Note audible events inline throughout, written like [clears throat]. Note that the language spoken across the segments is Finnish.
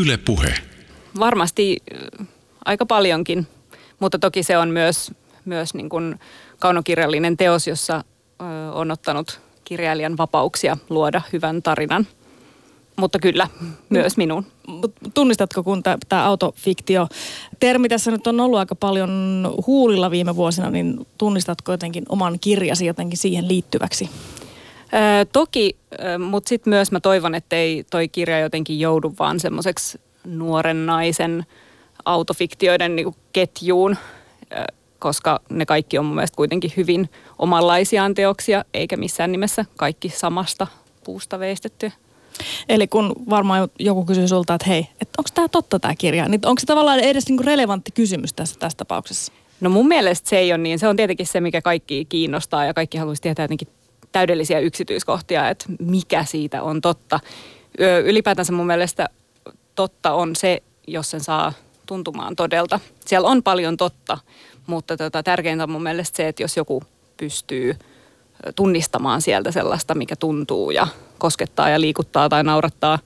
Yle Puhe. Varmasti äh, aika paljonkin, mutta toki se on myös, myös niin kuin kaunokirjallinen teos, jossa ö, on ottanut kirjailijan vapauksia luoda hyvän tarinan. Mutta kyllä, myös minun. Tunnistatko, kun tämä autofiktio termi tässä nyt on ollut aika paljon huulilla viime vuosina, niin tunnistatko jotenkin oman kirjasi jotenkin siihen liittyväksi? Öö, toki, mutta sitten myös mä toivon, että ei toi kirja jotenkin joudu vaan semmoiseksi nuoren naisen autofiktioiden niinku ketjuun, koska ne kaikki on mun mielestä kuitenkin hyvin omanlaisiaan teoksia, eikä missään nimessä kaikki samasta puusta veistetty. Eli kun varmaan joku kysyy sulta, että hei, että onko tämä totta tämä kirja, niin onko se tavallaan edes niinku relevantti kysymys tässä, tässä tapauksessa? No mun mielestä se ei ole niin. Se on tietenkin se, mikä kaikki kiinnostaa ja kaikki haluaisi tietää jotenkin täydellisiä yksityiskohtia, että mikä siitä on totta. Ylipäätänsä mun mielestä totta on se, jos sen saa tuntumaan todelta. Siellä on paljon totta, mutta tota, tärkeintä on mun mielestä se, että jos joku pystyy tunnistamaan sieltä sellaista, mikä tuntuu ja koskettaa ja liikuttaa tai naurattaa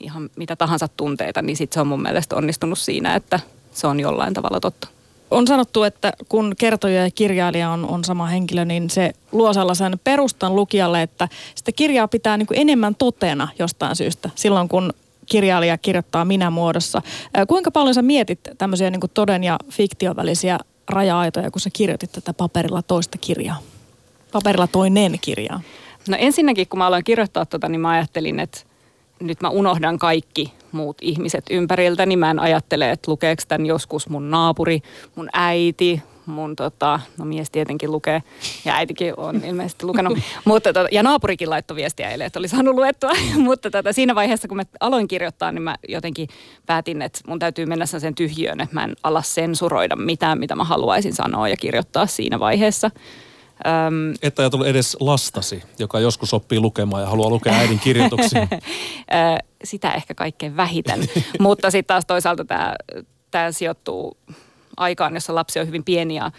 ihan mitä tahansa tunteita, niin sit se on mun mielestä onnistunut siinä, että se on jollain tavalla totta. On sanottu, että kun kertoja ja kirjailija on, on sama henkilö, niin se luo sellaisen perustan lukijalle, että sitä kirjaa pitää niin kuin enemmän totena jostain syystä. Silloin kun kirjailija kirjoittaa minä muodossa. Kuinka paljon sä mietit tämmöisiä niin kuin toden ja fiktion välisiä raja-aitoja, kun sä kirjoitit tätä paperilla toista kirjaa? Paperilla toinen kirjaa. No ensinnäkin, kun mä aloin kirjoittaa tota, niin mä ajattelin, että nyt mä unohdan kaikki muut ihmiset ympäriltä, niin mä en ajattele, että lukeeko tämän joskus mun naapuri, mun äiti, mun tota, no mies tietenkin lukee ja äitikin on ilmeisesti lukenut, [laughs] mutta tota, ja naapurikin laittoi viestiä eilen, että oli saanut luettua, [laughs] mutta tota, siinä vaiheessa kun mä aloin kirjoittaa, niin mä jotenkin päätin, että mun täytyy mennä sen tyhjöön, että mä en ala sensuroida mitään, mitä mä haluaisin sanoa ja kirjoittaa siinä vaiheessa. Öm, Että ajatellut edes lastasi, joka joskus oppii lukemaan ja haluaa lukea äidin kirjoituksia. [laughs] Sitä ehkä kaikkein vähiten, [laughs] mutta sitten taas toisaalta tämä, tämä sijoittuu aikaan, jossa lapsi on hyvin pieni ja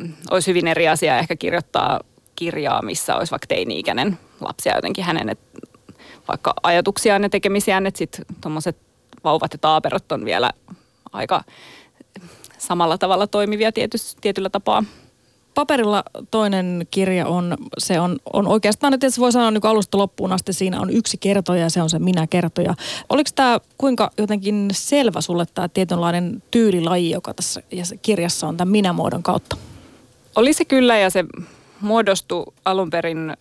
mm, olisi hyvin eri asia ehkä kirjoittaa kirjaa, missä olisi vaikka teini-ikäinen lapsi ja jotenkin hänen et, vaikka ajatuksiaan ja tekemisiään, että sitten tuommoiset vauvat ja taaperot on vielä aika samalla tavalla toimivia tietysti, tietyllä tapaa paperilla toinen kirja on, se on, on oikeastaan, että voi sanoa niin alusta loppuun asti, siinä on yksi kertoja ja se on se minä kertoja. Oliko tämä kuinka jotenkin selvä sulle tämä tietynlainen tyylilaji, joka tässä kirjassa on tämän minä-muodon kautta? Oli se kyllä ja se muodostui alun perin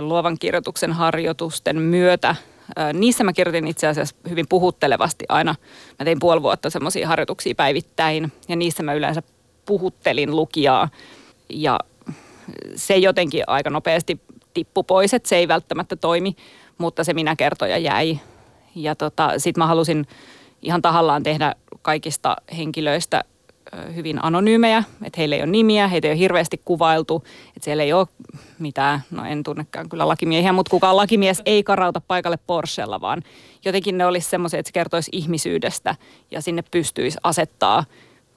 luovan kirjoituksen harjoitusten myötä. Niissä mä kirjoitin itse asiassa hyvin puhuttelevasti aina. Mä tein puoli vuotta semmoisia harjoituksia päivittäin ja niissä mä yleensä puhuttelin lukijaa ja se jotenkin aika nopeasti tippu pois, että se ei välttämättä toimi, mutta se minä kertoja jäi. Ja tota, sitten mä halusin ihan tahallaan tehdä kaikista henkilöistä hyvin anonyymejä, että heillä ei ole nimiä, heitä ei ole hirveästi kuvailtu, että siellä ei ole mitään, no en tunnekään kyllä lakimiehiä, mutta kukaan lakimies ei karauta paikalle Porschella, vaan jotenkin ne olisi semmoisia, että se kertoisi ihmisyydestä ja sinne pystyisi asettaa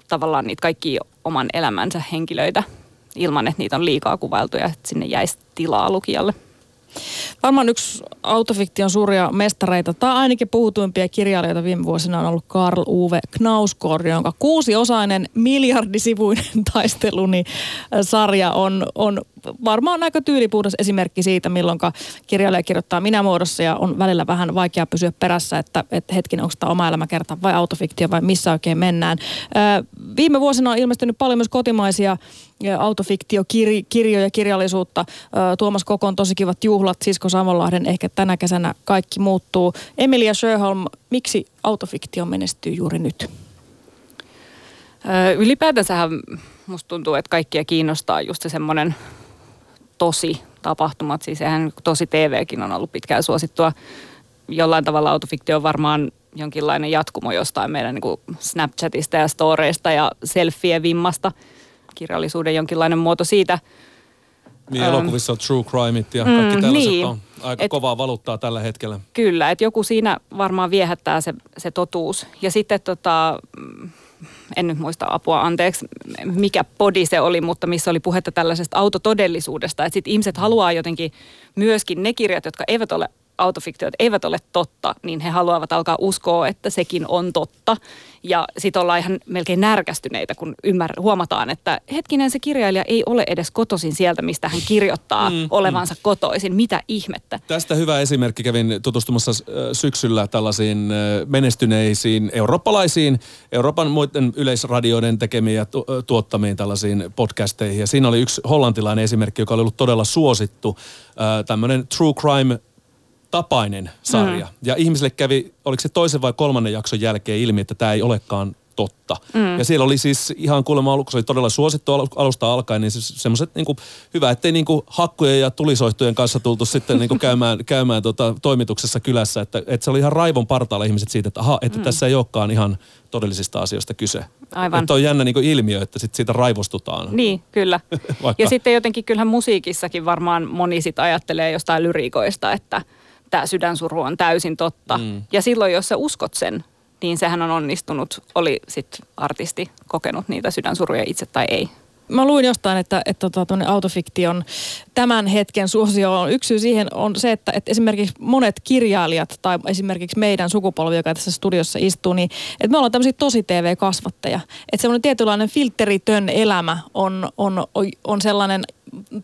tavallaan niitä kaikki oman elämänsä henkilöitä ilman, että niitä on liikaa kuvailtu ja että sinne jäisi tilaa lukijalle. Varmaan yksi autofiktion suuria mestareita, tai ainakin puhutuimpia kirjailijoita viime vuosina on ollut Karl Uwe Knausgård, jonka kuusiosainen miljardisivuinen [laughs] taisteluni sarja on, on varmaan aika tyylipuhdas esimerkki siitä, milloin kirjailija kirjoittaa minä-muodossa ja on välillä vähän vaikea pysyä perässä, että, että hetkinen, onko tämä oma elämäkerta vai autofiktio vai missä oikein mennään. viime vuosina on ilmestynyt paljon myös kotimaisia autofiktiokirjoja, kirjallisuutta. Tuomas Kokon tosi kivat juhlat, Sisko Savonlahden, ehkä tänä kesänä kaikki muuttuu. Emilia Sjöholm, miksi autofiktio menestyy juuri nyt? Ylipäätänsähän musta tuntuu, että kaikkia kiinnostaa just se semmoinen tosi tapahtumat. Siis eihän tosi TVkin on ollut pitkään suosittua. Jollain tavalla autofiktio on varmaan jonkinlainen jatkumo jostain meidän niin Snapchatista ja storeista ja selfie-vimmasta. Kirjallisuuden jonkinlainen muoto siitä. Niin, elokuvissa on true crimeit ja kaikki mm, tällaiset niin. on aika et, kovaa valuuttaa tällä hetkellä. Kyllä, että joku siinä varmaan viehättää se, se totuus. Ja sitten tota, en nyt muista apua anteeksi, mikä podi se oli, mutta missä oli puhetta tällaisesta autotodellisuudesta. Että sitten ihmiset haluaa jotenkin myöskin ne kirjat, jotka eivät ole autofiktiot eivät ole totta, niin he haluavat alkaa uskoa, että sekin on totta. Ja sitten ollaan ihan melkein närkästyneitä, kun ymmär- huomataan, että hetkinen se kirjailija ei ole edes kotoisin sieltä, mistä hän kirjoittaa mm, olevansa mm. kotoisin. Mitä ihmettä? Tästä hyvä esimerkki. Kävin tutustumassa syksyllä tällaisiin menestyneisiin eurooppalaisiin, Euroopan muiden yleisradioiden tekemiin ja tu- tuottamiin tällaisiin podcasteihin. Ja siinä oli yksi hollantilainen esimerkki, joka oli ollut todella suosittu. Tämmöinen true crime tapainen sarja. Mm. Ja ihmisille kävi, oliko se toisen vai kolmannen jakson jälkeen ilmi, että tämä ei olekaan totta. Mm. Ja siellä oli siis ihan kuulemma, kun se oli todella suosittu alusta alkaen, niin siis semmoiset niin hyvä, ettei niin kuin hakkujen ja tulisoihtujen kanssa tultu sitten niin kuin [laughs] käymään, käymään tota, toimituksessa kylässä. Että, että se oli ihan raivon partaalla ihmiset siitä, että, aha, että mm. tässä ei olekaan ihan todellisista asioista kyse. Aivan. Että on jännä niin ilmiö, että sit siitä raivostutaan. [laughs] Niin, kyllä. ja sitten jotenkin kyllähän musiikissakin varmaan moni sit ajattelee jostain lyriikoista, että – tämä sydänsuru on täysin totta. Mm. Ja silloin, jos sä uskot sen, niin sehän on onnistunut, oli sitten artisti kokenut niitä sydänsuruja itse tai ei. Mä luin jostain, että, että tota, autofiktion tämän hetken suosio on yksi syy siihen on se, että, että esimerkiksi monet kirjailijat tai esimerkiksi meidän sukupolvi, joka tässä studiossa istuu, niin että me ollaan tämmöisiä tosi TV-kasvattajia. Että semmoinen tietynlainen filteritön elämä on, on, on sellainen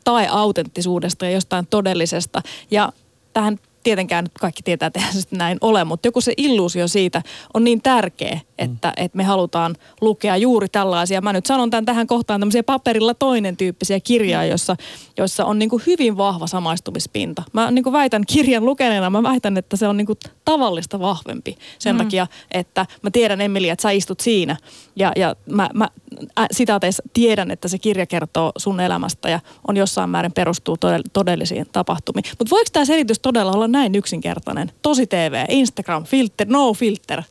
tai autenttisuudesta ja jostain todellisesta. Ja tähän tietenkään nyt kaikki tietää, että se näin ole, mutta joku se illuusio siitä on niin tärkeä, että, mm. että me halutaan lukea juuri tällaisia. Mä nyt sanon tämän tähän kohtaan tämmöisiä paperilla toinen tyyppisiä kirjaa, mm. jossa, jossa on niin kuin hyvin vahva samaistumispinta. Mä niin kuin väitän kirjan lukeneena, mä väitän, että se on niin kuin tavallista vahvempi sen mm. takia, että mä tiedän Emilia, että sä istut siinä ja, ja mä, mä äh, sitaateissa tiedän, että se kirja kertoo sun elämästä ja on jossain määrin perustuu todellisiin tapahtumiin. Mutta voiko tämä selitys todella olla näin yksinkertainen? Tosi TV, Instagram, filter, no filter.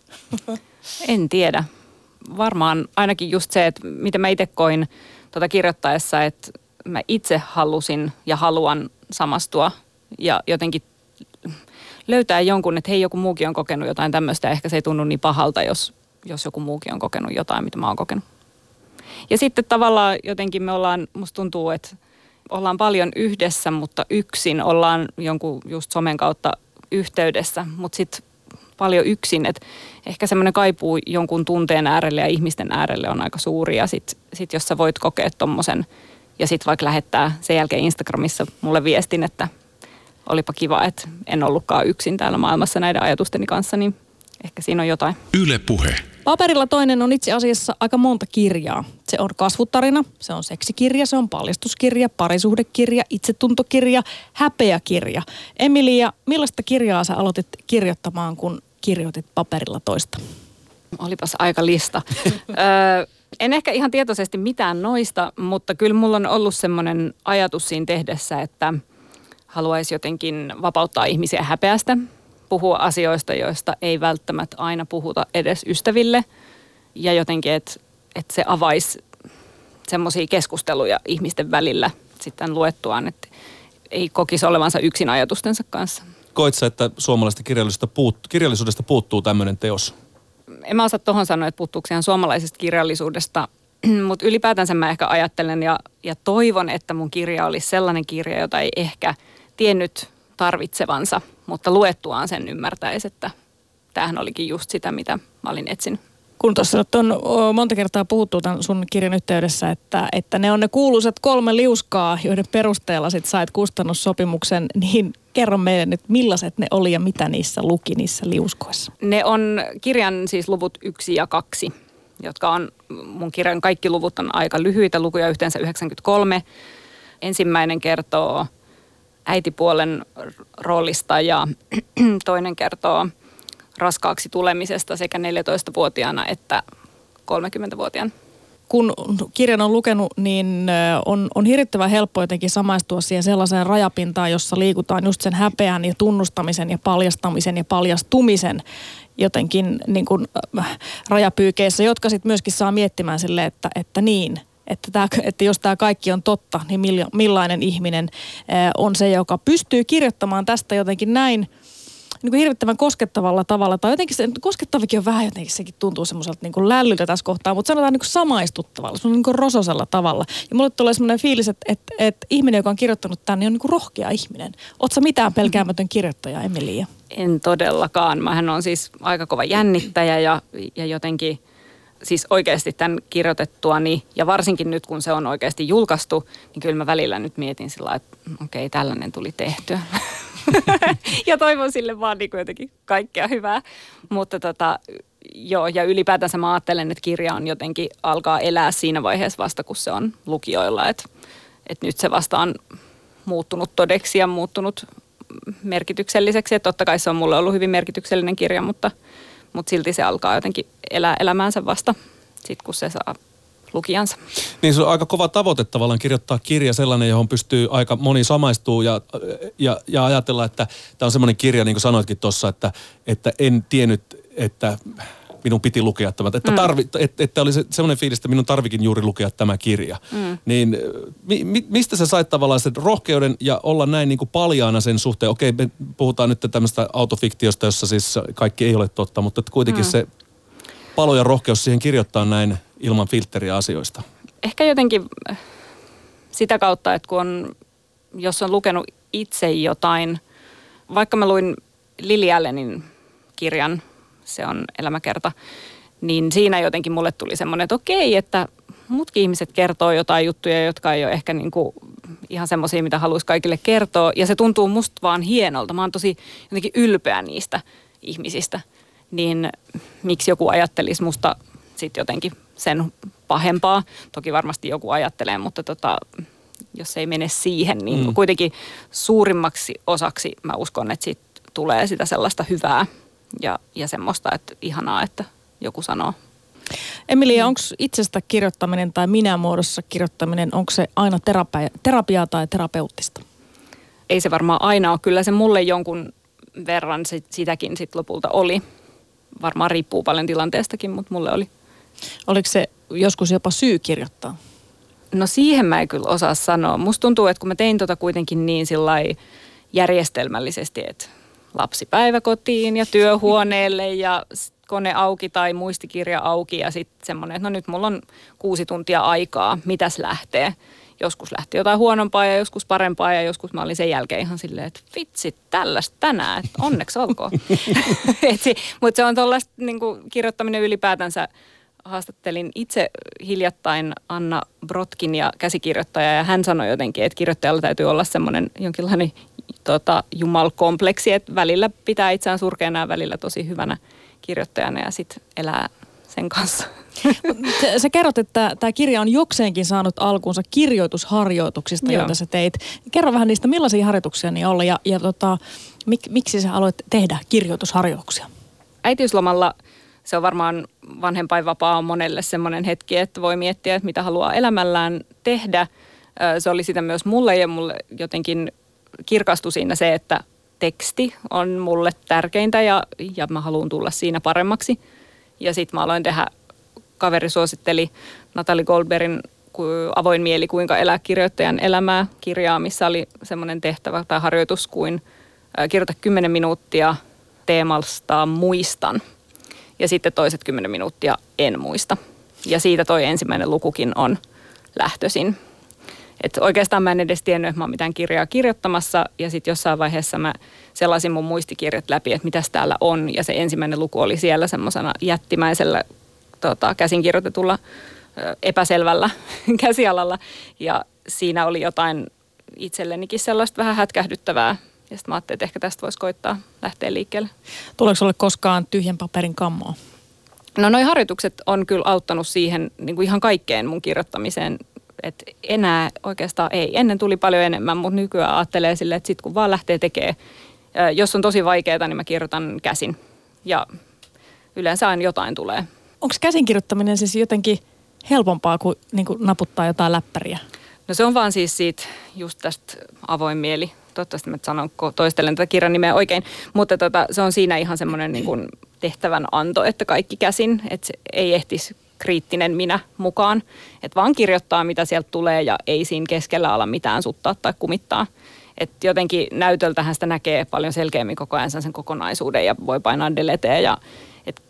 En tiedä. Varmaan ainakin just se, että miten mä itse koin tuota kirjoittaessa, että mä itse halusin ja haluan samastua ja jotenkin löytää jonkun, että hei joku muukin on kokenut jotain tämmöistä. Ehkä se ei tunnu niin pahalta, jos, jos joku muukin on kokenut jotain, mitä mä oon kokenut. Ja sitten tavallaan jotenkin me ollaan, musta tuntuu, että ollaan paljon yhdessä, mutta yksin ollaan jonkun just somen kautta yhteydessä, mutta sitten paljon yksin, että ehkä semmoinen kaipuu jonkun tunteen äärelle ja ihmisten äärelle on aika suuri ja sitten sit jos sä voit kokea tommosen ja sitten vaikka lähettää sen jälkeen Instagramissa mulle viestin, että olipa kiva, että en ollutkaan yksin täällä maailmassa näiden ajatusteni kanssa, niin ehkä siinä on jotain. Yle puhe. Paperilla toinen on itse asiassa aika monta kirjaa. Se on kasvutarina, se on seksikirja, se on paljastuskirja, parisuhdekirja, itsetuntokirja, häpeäkirja. Emilia, millaista kirjaa sä aloitit kirjoittamaan, kun kirjoitit paperilla toista? Olipas aika lista. [laughs] öö, en ehkä ihan tietoisesti mitään noista, mutta kyllä mulla on ollut semmoinen ajatus siinä tehdessä, että haluaisi jotenkin vapauttaa ihmisiä häpeästä puhua asioista, joista ei välttämättä aina puhuta edes ystäville. Ja jotenkin, että et se avaisi semmoisia keskusteluja ihmisten välillä sitten luettuaan, että ei kokisi olevansa yksin ajatustensa kanssa. Koit sä, että suomalaisesta kirjallisuudesta, puut, kirjallisuudesta puuttuu tämmöinen teos? En mä osaa tuohon sanoa, että puuttuuko ihan suomalaisesta kirjallisuudesta, [clears throat] mutta ylipäätänsä mä ehkä ajattelen ja, ja toivon, että mun kirja olisi sellainen kirja, jota ei ehkä tiennyt tarvitsevansa, mutta luettuaan sen ymmärtäisi, että tämähän olikin just sitä, mitä mä olin etsinyt. Kun tuossa on monta kertaa puhuttu tämän sun kirjan yhteydessä, että, että ne on ne kuuluisat kolme liuskaa, joiden perusteella sit sait kustannussopimuksen, niin kerro meille nyt, millaiset ne oli ja mitä niissä luki niissä liuskoissa? Ne on kirjan siis luvut yksi ja kaksi, jotka on, mun kirjan kaikki luvut on aika lyhyitä lukuja, yhteensä 93. Ensimmäinen kertoo äitipuolen roolista ja [clears throat] toinen kertoo raskaaksi tulemisesta sekä 14-vuotiaana että 30-vuotiaana kun kirjan on lukenut, niin on, on hirvittävän helppo jotenkin samaistua siihen sellaiseen rajapintaan, jossa liikutaan just sen häpeän ja tunnustamisen ja paljastamisen ja paljastumisen jotenkin niin kuin, rajapyykeissä, jotka sitten myöskin saa miettimään sille, että, että niin – että, tämä, että jos tämä kaikki on totta, niin millainen ihminen on se, joka pystyy kirjoittamaan tästä jotenkin näin niin kuin hirvittävän koskettavalla tavalla. Tai jotenkin se koskettavikin on vähän jotenkin, sekin tuntuu semmoiselta niin kuin lällyltä tässä kohtaa, mutta sanotaan niin kuin samaistuttavalla, semmoinen niin kuin rososella tavalla. Ja mulle tulee semmoinen fiilis, että, että, että ihminen, joka on kirjoittanut tänne, on niin kuin rohkea ihminen. Oletko mitään pelkäämätön kirjoittaja, Emilia? En todellakaan. Mähän on siis aika kova jännittäjä ja, ja jotenkin – siis oikeasti tämän kirjoitettuani, ja varsinkin nyt kun se on oikeasti julkaistu, niin kyllä mä välillä nyt mietin sillä että okei, okay, tällainen tuli tehtyä. [laughs] ja toivon sille vaan niin jotenkin kaikkea hyvää. Mutta tota, joo, ja ylipäätänsä mä ajattelen, että kirja on jotenkin alkaa elää siinä vaiheessa vasta, kun se on lukijoilla. Että et nyt se vasta on muuttunut todeksi ja muuttunut merkitykselliseksi. Että totta kai se on mulle ollut hyvin merkityksellinen kirja, mutta – mutta silti se alkaa jotenkin elää elämäänsä vasta sit kun se saa lukijansa. Niin se on aika kova tavoite tavallaan kirjoittaa kirja sellainen, johon pystyy aika moni samaistuu ja, ja, ja ajatella, että tämä on semmoinen kirja, niin kuin sanoitkin tuossa, että, että en tiennyt, että minun piti lukea tämä. Että, mm. tarvi, että, että oli se, semmoinen fiilis, että minun tarvikin juuri lukea tämä kirja. Mm. Niin mi, mi, mistä sä sait tavallaan sen rohkeuden ja olla näin niin kuin paljaana sen suhteen? Okei, me puhutaan nyt tämmöistä autofiktiosta, jossa siis kaikki ei ole totta, mutta että kuitenkin mm. se palo ja rohkeus siihen kirjoittaa näin ilman filtteriä asioista. Ehkä jotenkin sitä kautta, että kun on, jos on lukenut itse jotain, vaikka mä luin Lili Allenin kirjan – se on elämäkerta, niin siinä jotenkin mulle tuli semmoinen, että okei, että muutkin ihmiset kertoo jotain juttuja, jotka ei ole ehkä niin kuin ihan semmoisia, mitä haluaisi kaikille kertoa. Ja se tuntuu musta vaan hienolta. Mä oon tosi jotenkin ylpeä niistä ihmisistä. Niin miksi joku ajattelisi musta sitten jotenkin sen pahempaa. Toki varmasti joku ajattelee, mutta tota, jos ei mene siihen, niin mm. kuitenkin suurimmaksi osaksi mä uskon, että siitä tulee sitä sellaista hyvää ja, ja semmoista, että ihanaa, että joku sanoo. Emilia, onko itsestä kirjoittaminen tai minä muodossa kirjoittaminen, onko se aina terapia, terapiaa tai terapeuttista? Ei se varmaan aina ole. Kyllä se mulle jonkun verran sit, sitäkin sit lopulta oli. Varmaan riippuu paljon tilanteestakin, mutta mulle oli. Oliko se joskus jopa syy kirjoittaa? No siihen mä en kyllä osaa sanoa. Musta tuntuu, että kun mä tein tota kuitenkin niin järjestelmällisesti, että lapsi päiväkotiin ja työhuoneelle ja kone auki tai muistikirja auki ja sitten semmoinen, että no nyt mulla on kuusi tuntia aikaa, mitäs lähtee. Joskus lähti jotain huonompaa ja joskus parempaa ja joskus mä olin sen jälkeen ihan silleen, että vitsi, tällaista tänään, että onneksi olkoon. [laughs] Mutta se on tuollaista niin kirjoittaminen ylipäätänsä. Haastattelin itse hiljattain Anna Brotkin ja käsikirjoittaja ja hän sanoi jotenkin, että kirjoittajalla täytyy olla semmoinen jonkinlainen tota, jumalkompleksi, että välillä pitää itseään surkeana ja välillä tosi hyvänä kirjoittajana ja sitten elää sen kanssa. Sä kerrot, että tämä kirja on jokseenkin saanut alkuunsa kirjoitusharjoituksista, Joo. joita sä teit. Kerro vähän niistä, millaisia harjoituksia niin oli ja, ja tota, mik, miksi sä aloit tehdä kirjoitusharjoituksia? Äitiyslomalla se on varmaan vanhempainvapaa on monelle semmoinen hetki, että voi miettiä, että mitä haluaa elämällään tehdä. Se oli sitä myös mulle ja mulle jotenkin kirkastui siinä se, että teksti on mulle tärkeintä ja, ja mä haluan tulla siinä paremmaksi. Ja sitten mä aloin tehdä, kaveri suositteli Natalie Goldbergin Avoin mieli, kuinka elää kirjoittajan elämää kirjaa, missä oli semmoinen tehtävä tai harjoitus kuin kirjoita 10 minuuttia teemasta muistan. Ja sitten toiset 10 minuuttia en muista. Ja siitä toi ensimmäinen lukukin on lähtöisin. Et oikeastaan mä en edes tiennyt, että mä oon mitään kirjaa kirjoittamassa. Ja sitten jossain vaiheessa mä sellaisin mun muistikirjat läpi, että mitäs täällä on. Ja se ensimmäinen luku oli siellä semmoisena jättimäisellä tota, käsinkirjoitetulla epäselvällä [laughs] käsialalla. Ja siinä oli jotain itsellenikin sellaista vähän hätkähdyttävää. Ja sitten mä ajattelin, että ehkä tästä voisi koittaa lähteä liikkeelle. Tuleeko sulle koskaan tyhjän paperin kammoa? No noi harjoitukset on kyllä auttanut siihen niin kuin ihan kaikkeen mun kirjoittamiseen että enää oikeastaan ei. Ennen tuli paljon enemmän, mutta nykyään ajattelee silleen, että sitten kun vaan lähtee tekemään, jos on tosi vaikeaa, niin mä kirjoitan käsin. Ja yleensä aina jotain tulee. Onko käsinkirjoittaminen siis jotenkin helpompaa kuin, niin kuin naputtaa jotain läppäriä? No se on vaan siis siitä just tästä avoin mieli. Toivottavasti mä sanon, kun toistelen tätä kirjan nimeä oikein. Mutta tota, se on siinä ihan semmoinen niin kuin tehtävän anto, että kaikki käsin, että se ei ehtisi kriittinen minä mukaan. Että vaan kirjoittaa, mitä sieltä tulee ja ei siinä keskellä ala mitään suttaa tai kumittaa. Et jotenkin näytöltähän sitä näkee paljon selkeämmin koko ajan sen kokonaisuuden ja voi painaa deleteä ja et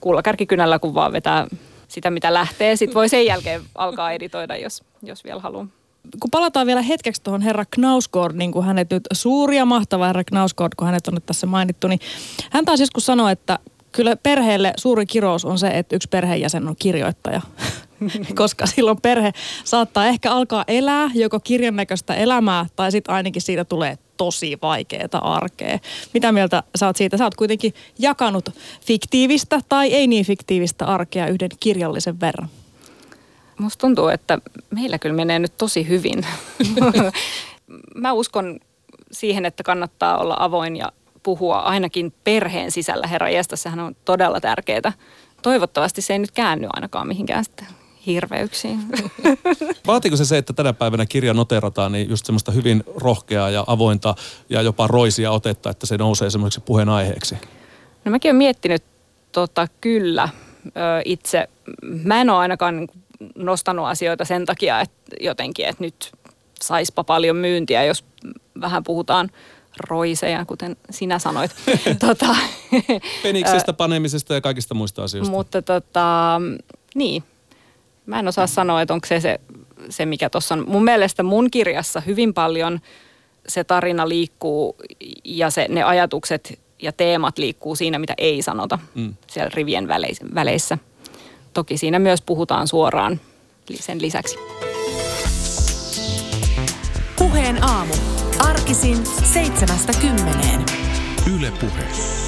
kullakärkikynällä kun vaan vetää sitä, mitä lähtee. Sitten voi sen jälkeen alkaa editoida, jos, jos vielä haluaa kun palataan vielä hetkeksi tuohon herra Knausgård, niin kuin hänet nyt, suuri ja mahtava herra Knausgård, kun hänet on nyt tässä mainittu, niin hän taas joskus sanoi, että kyllä perheelle suuri kirous on se, että yksi perheenjäsen on kirjoittaja. [laughs] Koska silloin perhe saattaa ehkä alkaa elää joko kirjan näköistä elämää tai sitten ainakin siitä tulee tosi vaikeaa arkea. Mitä mieltä sä oot siitä? Sä oot kuitenkin jakanut fiktiivistä tai ei niin fiktiivistä arkea yhden kirjallisen verran. Musta tuntuu, että meillä kyllä menee nyt tosi hyvin. [laughs] [laughs] Mä uskon siihen, että kannattaa olla avoin ja puhua ainakin perheen sisällä. Herra sehän on todella tärkeää. Toivottavasti se ei nyt käänny ainakaan mihinkään sitten hirveyksiin. [laughs] Vaatiko se se, että tänä päivänä kirja noterataan, niin just semmoista hyvin rohkeaa ja avointa ja jopa roisia otetta, että se nousee semmoiseksi puheenaiheeksi? No mäkin olen miettinyt tota, kyllä ö, itse. Mä en ole ainakaan niin nostanut asioita sen takia, että jotenkin, että nyt saispa paljon myyntiä, jos vähän puhutaan roiseja, kuten sinä sanoit. [laughs] tota, [laughs] Peniksestä, panemisesta ja kaikista muista asioista. Mutta tota, niin, mä en osaa sanoa, että onko se se, se mikä tuossa on. Mun mielestä mun kirjassa hyvin paljon se tarina liikkuu ja se, ne ajatukset ja teemat liikkuu siinä, mitä ei sanota mm. siellä rivien väleissä. Toki siinä myös puhutaan suoraan sen lisäksi. Puheen aamu. Arkisin seitsemästä kymmeneen. Yle Puhe.